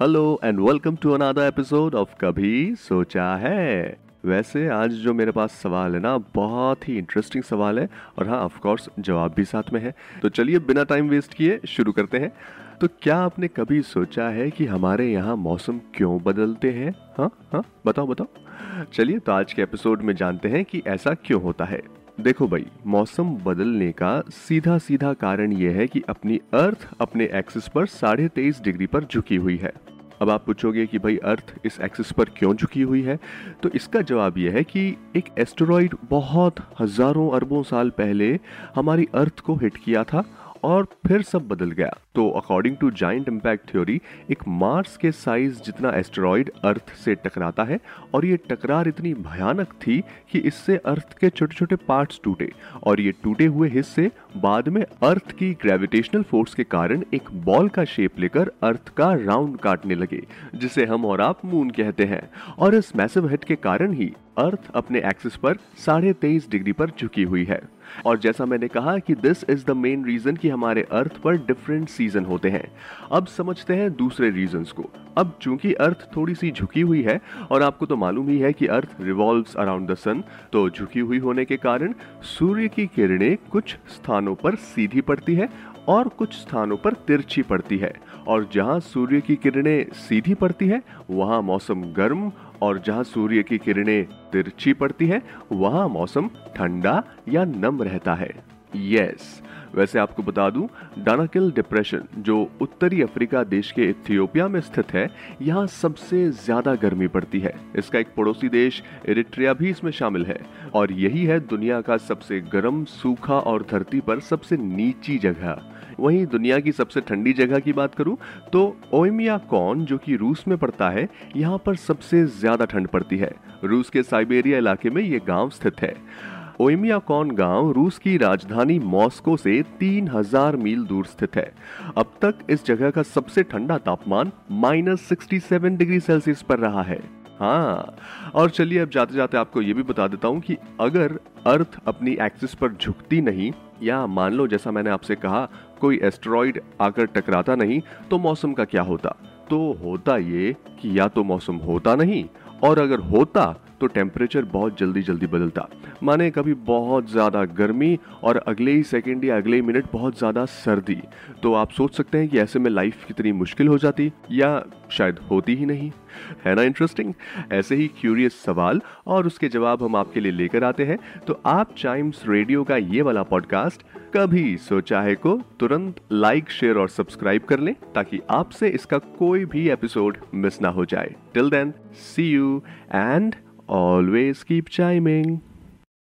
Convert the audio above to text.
Hello and welcome to another episode of कभी सोचा है वैसे आज जो मेरे पास सवाल है ना, बहुत ही इंटरेस्टिंग सवाल है और हाँ ऑफ़ कोर्स जवाब भी साथ में है। तो चलिए बिना टाइम वेस्ट किए शुरू करते हैं। तो क्या आपने कभी सोचा है कि हमारे यहाँ मौसम क्यों बदलते हैं? हाँ हाँ बताओ बताओ। चलिए तो आज के एपिसोड में जानते हैं कि ऐसा क्यों होता है। देखो भाई, मौसम बदलने का सीधा सीधा कारण यह है कि अपनी अर्थ अपने एक्सिस पर साढ़े तेईस डिग्री पर झुकी हुई है। अब आप पूछोगे कि भाई, अर्थ इस एक्सिस पर क्यों झुकी हुई है? तो इसका जवाब यह है कि एक एस्टेरॉयड बहुत हज़ारों अरबों साल पहले हमारी अर्थ को हिट किया था और फिर सब बदल गया। तो according to giant impact theory एक मार्स के साइज़ जितना एस्टेरॉइड अर्थ से टकराता है, और ये टकरार इतनी भयानक थी कि इससे अर्थ के छोटे छोटे पार्ट्स टूटे। और ये टूटे हुए हिस्से बाद में अर्थ की ग्रेविटेशनल फोर्स के कारण एक बॉल का शेप लेकर अर्थ का राउंड काटने लगे, जिसे हम और आप मून कहते हैं। और इस मैसिव हिट के कारण ही अर्थ अपने एक्सिस पर साढ़े तेईस डिग्री पर झुकी हुई है। और जैसा मैंने कहा कि this is the main reason कि हमारे अर्थ पर डिफरेंट सीज़न होते हैं। अब समझते हैं दूसरे रीजंस को। अब चूँकि अर्थ थोड़ी सी झुकी हुई है और आपको तो मालूम ही है कि earth revolves around the sun तो झुकी हुई होने के कारण सूर्य की किरणें कुछ स्थानों पर सीधी पड़ती है और कुछ स्थानों पर तिरछी पड़ती है। और जहाँ सूर्य की किरणें सीधी पड़ती है, वहाँ मौसम गर्म और जहाँ सूर्य की किरणें तिरछी पड़ती है, वहाँ मौसम ठंडा या नम रहता है। यस वैसे आपको बता दूँ डानाकिल डिप्रेशन जो उत्तरी अफ्रीका देश के इथियोपिया में स्थित है, यहाँ सबसे ज़्यादा गर्मी पड़ती है। इसका एक पड़ोसी देश इरिट्रिया भी इसमें शामिल है। और यही है दुनिया का सबसे गर्म, सूखा और धरती पर सबसे नीची जगह। वहीं दुनिया की सबसे ठंडी जगह की बात करूँ तो ओइमिया कॉन जो कि रूस में पड़ता है, यहाँ पर सबसे ज़्यादा ठंड पड़ती है। रूस के साइबेरिया इलाके में ये गाँव स्थित है। ओइमियाकॉन गाँव रूस की राजधानी मॉस्को से 3000 मील दूर स्थित है। अब तक इस जगह का सबसे ठंडा तापमान माइनस सिक्सटी डिग्री सेल्सियस पर रहा है। हाँ और चलिए अब जाते जाते आपको ये भी बता देता हूँ कि अगर अर्थ अपनी एक्सिस पर झुकती नहीं, या मान लो जैसा मैंने आपसे कहा, कोई एस्ट्रॉइड आकर टकराता नहीं तो मौसम का क्या होता? तो होता ये कि या तो मौसम होता नहीं, और अगर होता तो टेम्परेचर बहुत जल्दी जल्दी बदलता। माने कभी बहुत ज़्यादा गर्मी और अगले ही सेकेंड या अगले ही मिनट बहुत ज़्यादा सर्दी। तो आप सोच सकते हैं कि ऐसे में लाइफ कितनी मुश्किल हो जाती या शायद होती ही नहीं। है ना इंटरेस्टिंग ऐसे ही क्यूरियस सवाल और उसके जवाब हम आपके लिए लेकर आते हैं। तो आप चाइम्स रेडियो का ये वाला पॉडकास्ट कभी सोचा है को तुरंत लाइक शेयर और सब्सक्राइब कर लें ताकि आपसे इसका कोई भी एपिसोड मिस ना हो जाए। Till then see you and always keep chiming.